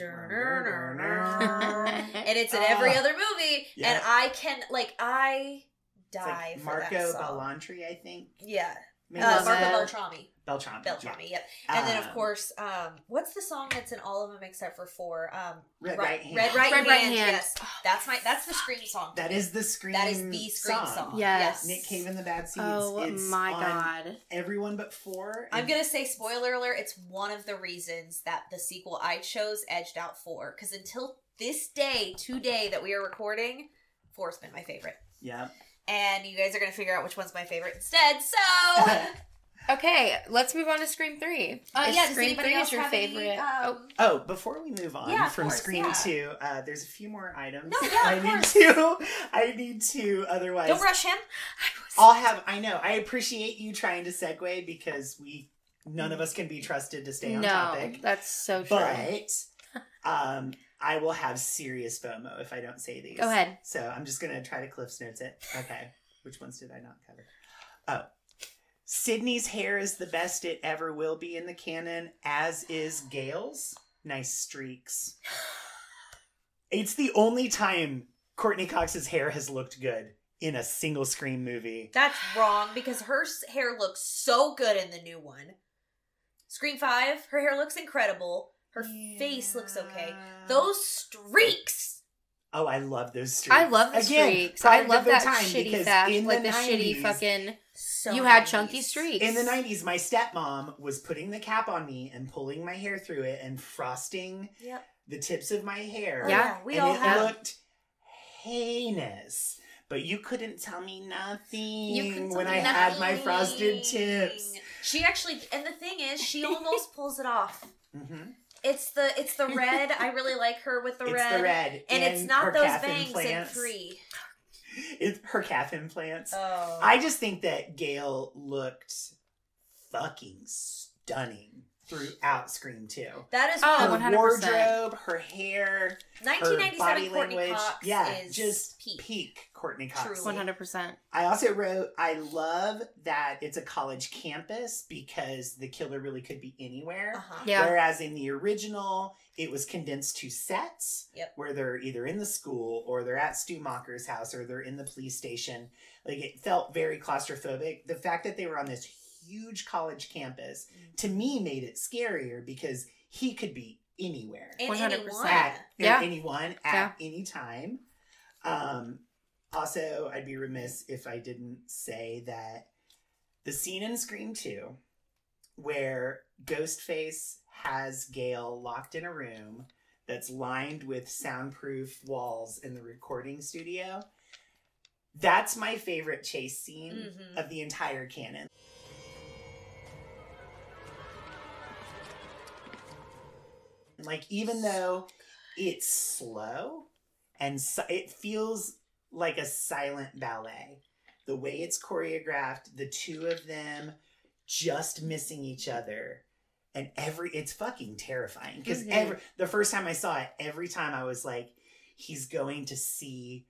it's in every Ah. other movie, Yeah. and I can like I die like for Marco that song. Bellontri, I think. Yeah, uh, Marco. Beltrami. Beltrami. Beltrami, yeah. yep. And then of Um, course, um, what's the song that's in all of them except for four? Um, Red Right- Right Hand. Red Right, Red Right Hand. Hand. Yes, that's my that's the scream song. That is the scream. that is the scream song. Yes. Nick Cave in the Bad Seeds. Oh it's my god. Everyone but four. I'm gonna say spoiler alert. It's one of the reasons that the sequel I chose edged out four because until this day, today that we are recording, four's been my favorite, Yeah. and you guys are gonna figure out which one's my favorite instead. So. Okay, let's move on to Scream 3. Uh, If yeah, does Scream 3 is your have any, favorite. um, Oh, before we move on Yeah, from course, Scream yeah. 2, uh, there's a few more items. No, yeah, I of need course. to I need to otherwise Don't rush him. I'll have I know. I appreciate you trying to segue because we none of us can be trusted to stay on no, topic. that's so true. But um I will have serious FOMO if I don't say these. Go ahead. So I'm just gonna try to Cliff's notes it. Okay. Which ones did I not cover? Oh. Sidney's hair is the best it ever will be in the canon, as is Gail's. Nice streaks. It's the only time Courteney Cox's hair has looked good in a single screen movie. That's wrong because her hair looks so good in the new one. Scream 5, her hair looks incredible. Her face looks okay. Those streaks. Oh, I love those streaks. I love the Again, streaks. I love that time, shitty because fact, in like the, the shitty fucking. So you had nice. chunky streaks. In the 90s, my stepmom was putting the cap on me and pulling my hair through it and frosting Yep. the tips of my hair. Yeah. we and all it have. looked heinous. But you couldn't tell me nothing You tell when me I had my frosted tips. She actually, and the thing is, she almost pulls it off. hmm It's the it's the red. I really like her with the it's red. the red. And, it's not those calf bangs in implants. It's her calf implants. Oh. I just think that Gail looked fucking stunning throughout Scream 2. that is Oh, Her 100%. wardrobe, her hair, her 1997 body Courteney language. Cox yeah, is just peak. peak Courteney Cox. Truly. 100%. I also wrote, I love that it's a college campus because the killer really could be anywhere. Uh-huh. Yeah. Whereas in the original, it was condensed to sets Yep. where they're either in the school or they're at Stu Macher's house or they're in the police station. Like it felt very claustrophobic. The fact that they were on this huge college campus to me made it scarier because he could be anywhere And 100%. anyone. at Yeah. anyone at any time. Um, also, I'd be remiss if I didn't say that the scene in Scream 2 where Ghostface has Gail locked in a room that's lined with soundproof walls in the recording studio. That's my favorite chase scene Mhm. of the entire canon. Like, even though it's slow and si- it feels like a silent ballet, the way it's choreographed, the two of them just missing each other. And every it's fucking terrifying because Mhm. every the first time I saw it, every time I was like, he's going to see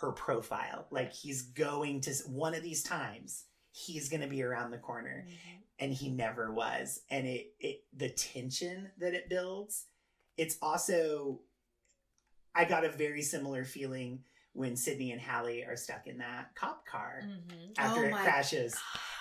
her profile. Like he's going to one of these times he's going to be around the corner and he never was and it it the tension that it builds it's also i got a very similar feeling when sidney and hallie are stuck in that cop car Mhm. after Oh it crashes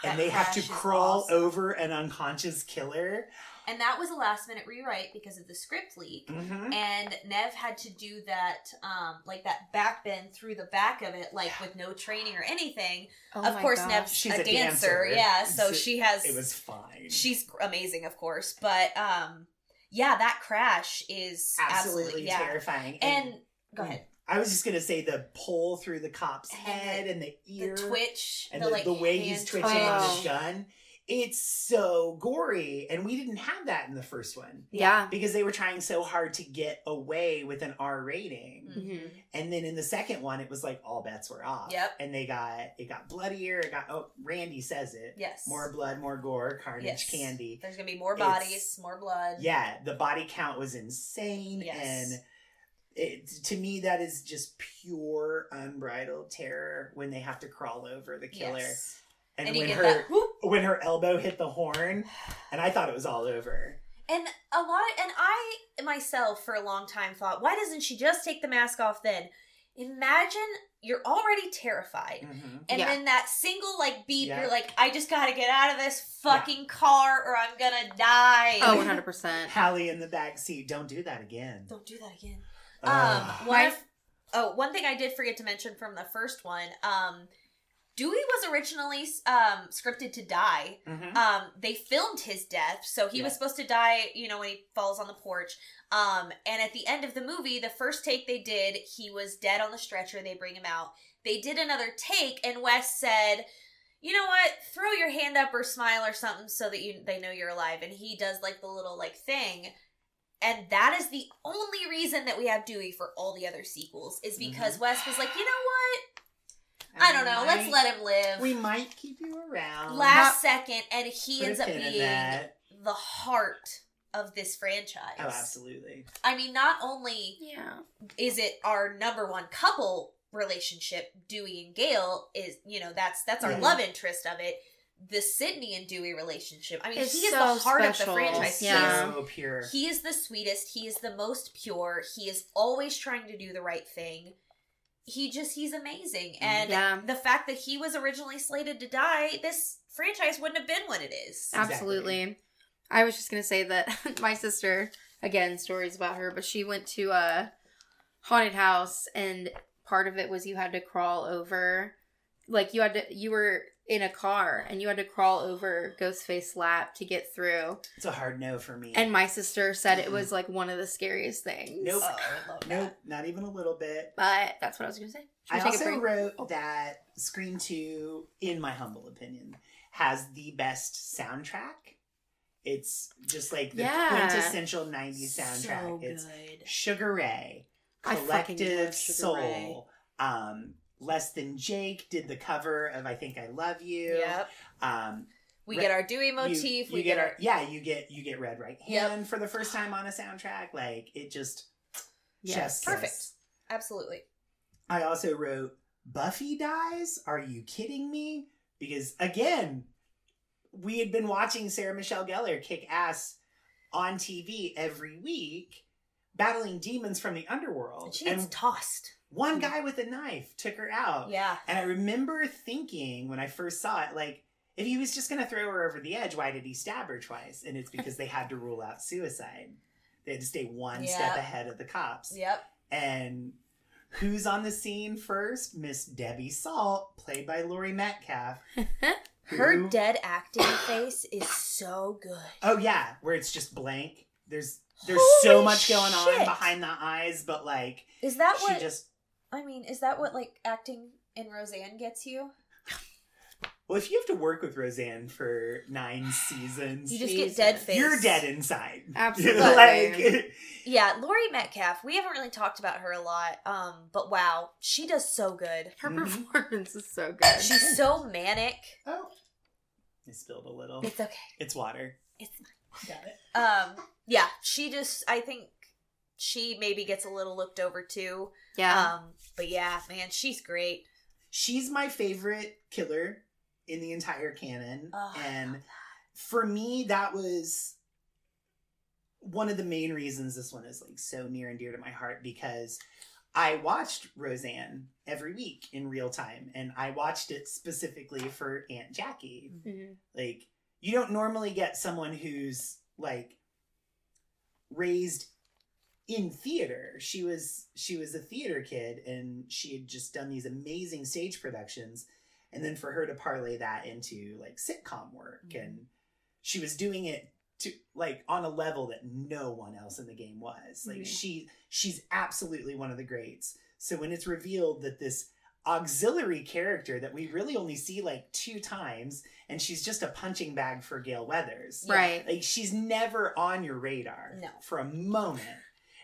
That and they have to crawl awesome. over an unconscious killer And that was a last minute rewrite because of the script leak. Mhm. And Neve had to do that, um, like that back bend through the back of it, like with no training or anything. Oh of course, gosh. Neve's She's a, a dancer, dancer. yeah. So So she has. it was fine She's amazing, of course, but um, yeah, that crash is absolutely, absolutely, yeah. terrifying And go mm, ahead, i was just gonna say the pull through the cop's head and the ear, the twitch, and the, the, like the way he's twitching oh. twitch. on Oh. his gun it's so gory and we didn't have that in the first one Yeah. because they were trying so hard to get away with an r rating Mhm. and then in the second one it was like all bets were off Yep. and they got it got bloodier it got oh randy says it Yes, more blood more gore carnage Yes. candy There's gonna be more It's- bodies, more blood. yeah the body count was insane Yes. and it, to me that is just pure unbridled terror when they have to crawl over the killer Yes. And, And, when her that when her elbow hit the horn and i thought it was all over And a lot of, and I myself for a long time thought, why doesn't she just take the mask off then? Imagine you're already terrified. And Yeah. then that single like beep, Yeah. you're like, I just gotta get out of this fucking car or I'm gonna die. Oh, 100%. Hallie in the back seat don't do that again Don't do that again. Ugh. Um, one oh, one thing I did forget to mention from the first one, um, Dewey was originally um, scripted to die. Mhm. Um, they filmed his death, so he was supposed to die, you know, when he falls on the porch. Um, and at the end of the movie, the first take they did, he was dead on the stretcher. They bring him out. They did another take, and Wes said, "You know what? Throw your hand up or smile or something so that you they know you're alive." And he does like the little like thing. And that is the only reason that we have Dewey for all the other sequels is because Wes was like, you know what? I don't know. Let's let him live. we might keep you around Last second, and he ends up being the heart of this franchise. oh absolutely I mean, not only Yeah. is it our number one couple relationship, Dewey and Gail is, you know, that's that's our Yeah. love interest of it. The Sidney and Dewey relationship. I mean, It's he is so the heart special. of the franchise. He Yeah. so pure He is the sweetest. He is the most pure. He is always trying to do the right thing. He just he's amazing. Mm, and Yeah. the fact that he was originally slated to die, this franchise wouldn't have been what it is. Exactly. Absolutely. I was just gonna say that my sister, again, stories about her, but she went to a haunted house and part of it was you had to crawl over like you had to you were in a car and you had to crawl over Ghostface lap to get through. it's a hard no for me And my sister said it was like one of the scariest things. Nope. Oh, I would love that. nope not even a little bit But that's what I was gonna say. Should we I also wrote Oh. that Scream 2, in my humble opinion, has the best soundtrack. It's just like the Yeah. quintessential 90s soundtrack. So it's. Sugar Ray, Collective Sugar Soul. Ray. Um, Less Than Jake did the cover of I Think I Love You. Yep. Um, We Re- get our Dewey you- motif. You, we get, get, our, yeah, you get you get Red Right Yep. Hand for the first time on a soundtrack. Like it just Yes. chef's Perfect. kiss. absolutely. I also wrote Buffy dies. Are you kidding me? Because again, we had been watching Sarah Michelle Gellar kick ass on TV every week, battling demons from the underworld. She gets and tossed. One hmm. guy with a knife took her out. Yeah. And I remember thinking when I first saw it, like, if he was just going to throw her over the edge, why did he stab her twice? And it's because they had to rule out suicide. They had to stay one step ahead of the cops. Yep. And who's on the scene first? Miss Debbie Salt, played by Laurie Metcalf. Her who- dead acting face is so good. Oh yeah, where it's just blank. There's there's Holy so much going on behind the eyes, but like Is that she what just I mean? Is that what like acting in Roseanne gets you? well, if you have to work with Roseanne for nine seasons, You just Jesus. get dead face. you're dead inside. Absolutely. like Yeah, Laurie Metcalf. We haven't really talked about her a lot, um, but wow, she does so good. Her Mhm. performance is so good. She's so manic. oh, I spilled a little. It's okay. It's water. It's Got it. um, yeah. She just, I think, she maybe gets a little looked over too. Yeah. Um, but yeah, man, she's great. She's my favorite killer in the entire canon. Oh, and for me, that was one of the main reasons this one is like so near and dear to my heart because I watched Roseanne every week in real time and I watched it specifically for Aunt Jackie. Mhm. Like you don't normally get someone who's like raised in theater. She was she was a theater kid and she had just done these amazing stage productions and then for her to parlay that into like sitcom work and she was doing it to like on a level that no one else in the game was. Like Mhm. she she's absolutely one of the greats. So when it's revealed that this auxiliary character that we really only see like two times and she's just a punching bag for Gail Weathers. Right. Like she's never on your radar No. for a moment.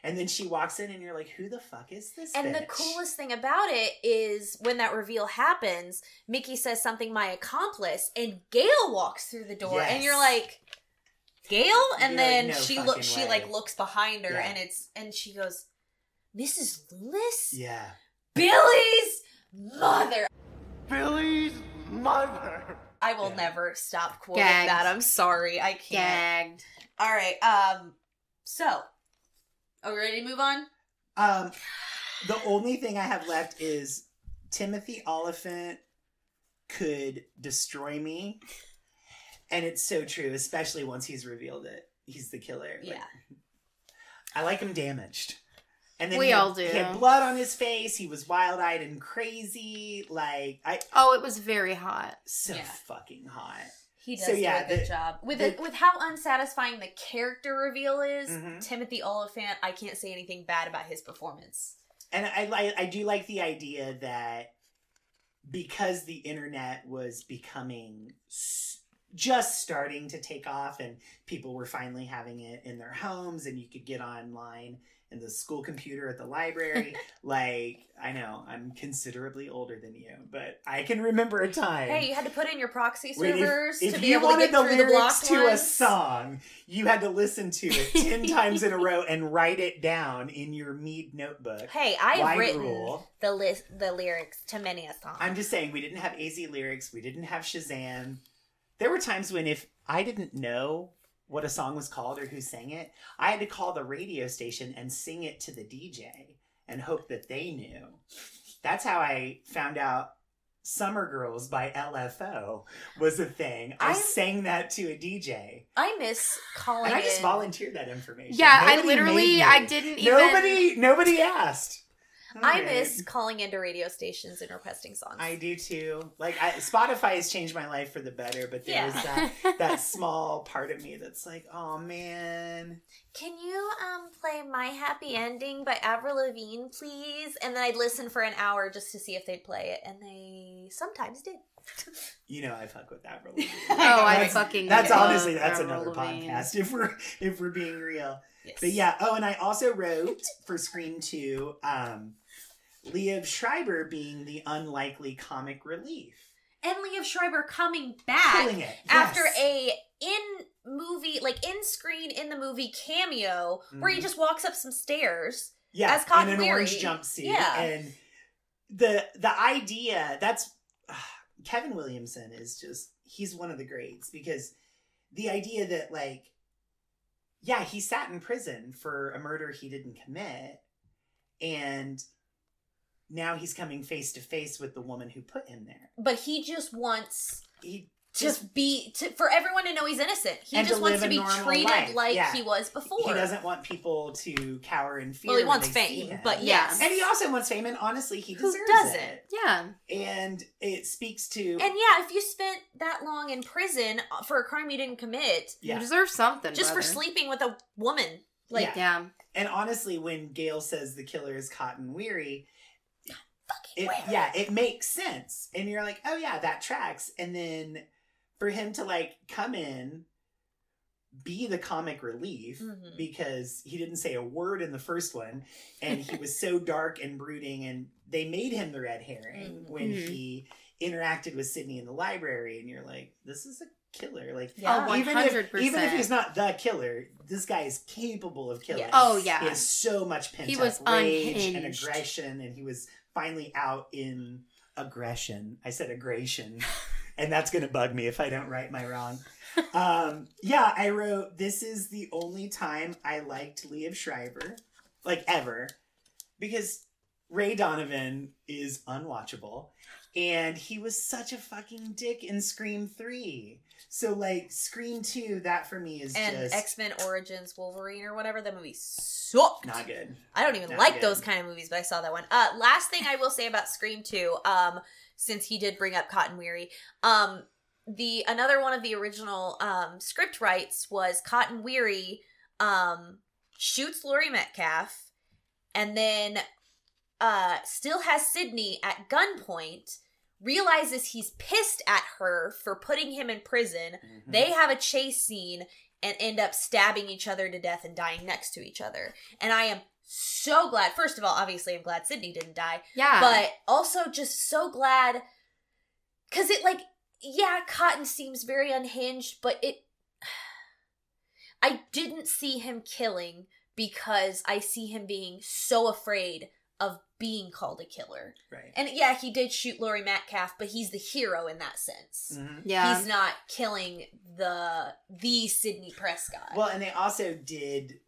And then she walks in and you're like, who the fuck is this? And the coolest thing about it is when that reveal happens, Mickey says something, my accomplice, and Gail walks through the door, and you're like, Gail? And You're like, then "No she looks she like looks behind her Yeah. and it's and she goes, Mrs. Loomis? Yeah. Billy's mother. Billy's mother. I will Yeah. never stop quoting Gagged. that. I'm sorry. I can't. Gagged. All right. Um so are we ready to move on? Um, the only thing I have left is Timothy Olyphant could destroy me, and it's so true, especially once he's revealed it. He's the killer. Like, Yeah. I like him damaged. And then We had- all do. He had blood on his face. He was wild eyed and crazy. Like I, Oh, it was very hot. so Yeah. fucking hot. He does So, yeah, do a good the- job with the- it, with how unsatisfying the character reveal is. Mhm. Timothy Olyphant, I can't say anything bad about his performance. And I, I, I do like the idea that because the internet was becoming just starting to take off and people were finally having it in their homes and you could get online in the school computer at the library like i know i'm considerably older than you but i can remember a time Hey, you had to put in your proxy when if- servers if, to be you able to wanted get the through the lyrics blocked to a song you had to listen to it 10 times in a row and write it down in your mead notebook Hey, I've Wide written rule. the list, the lyrics to many a song. I'm just saying we didn't have AZ lyrics, we didn't have Shazam. There were times when if I didn't know what a song was called or who sang it, I had to call the radio station and sing it to the DJ and hope that they knew. That's how I found out Summer Girls by LFO was a thing. I I'm- sang that to a DJ. I miss calling And I just volunteered that information. Yeah, I literally. I didn't even. Nobody nobody asked. I miss calling into radio stations and requesting songs. I do too. Like I, Spotify has changed my life for the better, but there Yeah. was that that small part of me that's like, oh man. Can you um play My Happy Ending by Avril Lavigne, please? And then I'd listen for an hour just to see if they'd play it, and they sometimes did. You know I fuck with Avril. really. Oh, I That's- fucking That's love honestly that's Avril another Lavigne. podcast if we're if we're being real. Yes. But yeah, oh and I also wrote for Scream 2, um Liev Schreiber being the unlikely comic relief. and Liev Schreiber coming back Killing it. after a in movie, like in screen in the movie cameo, where he Mhm. just walks up some stairs. yeah, as Cotton in an Weary. orange jumpsuit. Yeah. And the the idea that's Kevin Williamson is just he's one of the greats because the idea that like yeah, he sat in prison for a murder he didn't commit and now he's coming face to face with the woman who put him there. But he just wants He to just be to, for everyone to know he's innocent. He And to just wants to be treated life. like Yeah. he was before. he doesn't want people to cower in fear. Well, he wants fame, but Yeah. yes, and he also wants fame, and honestly, he Who deserves doesn't? it. Yeah. And it speaks to And yeah, if you spent that long in prison for a crime you didn't commit, yeah. You deserve something. just for sleeping with a woman, like Yeah. Yeah. And honestly, when Gail says the killer is caught and Weary, fucking it, yeah, it makes sense. And you're like, oh yeah, that tracks. And then for him to like come in, be the comic relief Mhm. because he didn't say a word in the first one, and he was so dark and brooding, and they made him the red herring Mhm. when Mhm. he interacted with Sidney in the library, and you're like, this is a killer. Like Yeah. Oh, even if even if he's not the killer, this guy is capable of killing. Yes. Oh He yeah. has so much pent He up was rage and aggression, and he was finally out in aggression. I said aggression, and that's gonna bug me if I don't right my wrong. Um, yeah, I wrote this is the only time I liked Liev Schreiber, like ever, because Ray Donovan is unwatchable, and he was such a fucking dick in Scream Three. So like Scream Two, that for me is and just X Men Origins Wolverine or whatever. That movie sucked. not good. I don't even Not like good. those kind of movies, but I saw that one. Uh, last thing I will say about Scream Two, um, since he did bring up Cotton Weary, um, the another one of the original um script rights was Cotton Weary, um, shoots Laurie Metcalf, and then uh still has Sidney at gunpoint. Realizes he's pissed at her for putting him in prison. Mhm. They have a chase scene and end up stabbing each other to death and dying next to each other. And I am so glad. First of all, obviously, I'm glad Sidney didn't die, Yeah. but also just so glad because it, like, yeah, Cotton seems very unhinged, but it. I didn't see him killing because I see him being so afraid of being called a killer. right. And yeah, he did shoot Laurie Metcalf, but he's the hero in that sense Mhm. yeah. he's not killing the the Sidney Prescott. Well, and they also did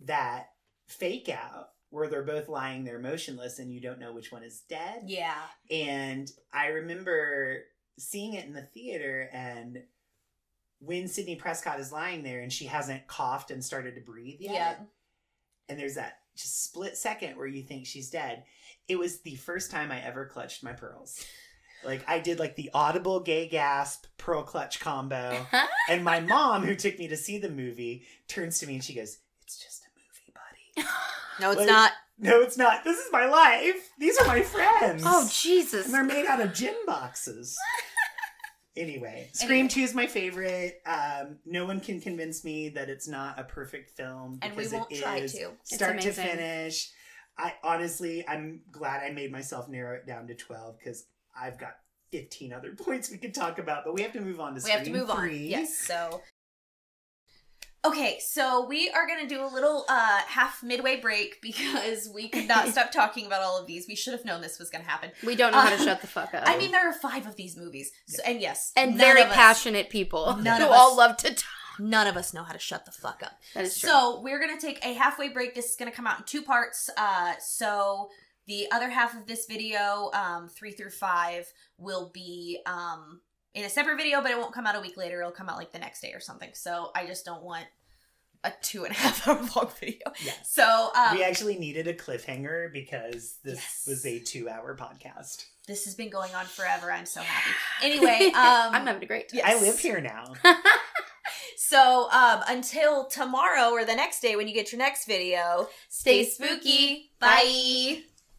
that fake out where they're both lying there motionless and you don't know which one is dead. yeah, And I remember seeing it in the theater and when Sidney Prescott is lying there and she hasn't coughed and started to breathe yet. yeah, And there's that just split second where you think she's dead. It was the first time I ever clutched my pearls. Like I did like the audible gay gasp pearl clutch combo. And my mom, who took me to see the movie, turns to me and she goes, It's just a movie, buddy. no, it's Like- not. No, it's not. This is my life. These are my friends. oh Jesus. And they're made out of gin boxes. anyway, Scream Anyway. 2 is my favorite. Um, no one can convince me that it's not a perfect film. And we won't it try to. Start to finish. I honestly, I'm glad I made myself narrow it down to 12 because I've got 15 other points we could talk about, but we have to move on to We have to Scream move on. Yes. So. Okay, so we are gonna do a little uh half midway break because we could not stop talking about all of these. We should have known this was gonna happen. we don't know how to Uh, shut the fuck up. I mean, there are five of these movies, so, and yes, and very of us- passionate people None who of all us- love to talk. None of us know how to shut the fuck up. That is true. So we're gonna take a halfway break. This is gonna come out in two parts. Uh, so the other half of this video, um, three through five, will be um in a separate video, but it won't come out a week later. It'll come out like the next day or something. So I just don't want a two and a half hour long video. Yes. So um, we actually needed a cliffhanger because this Yes. was a two hour podcast. this has been going on forever. I'm so happy. Anyway, um, I'm having a great time. yes. I live here now. So um, until tomorrow or the next day when you get your next video, Stay stay spooky. Bye.